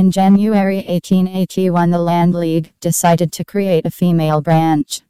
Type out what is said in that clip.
In January 1881, the Land League decided to create a female branch.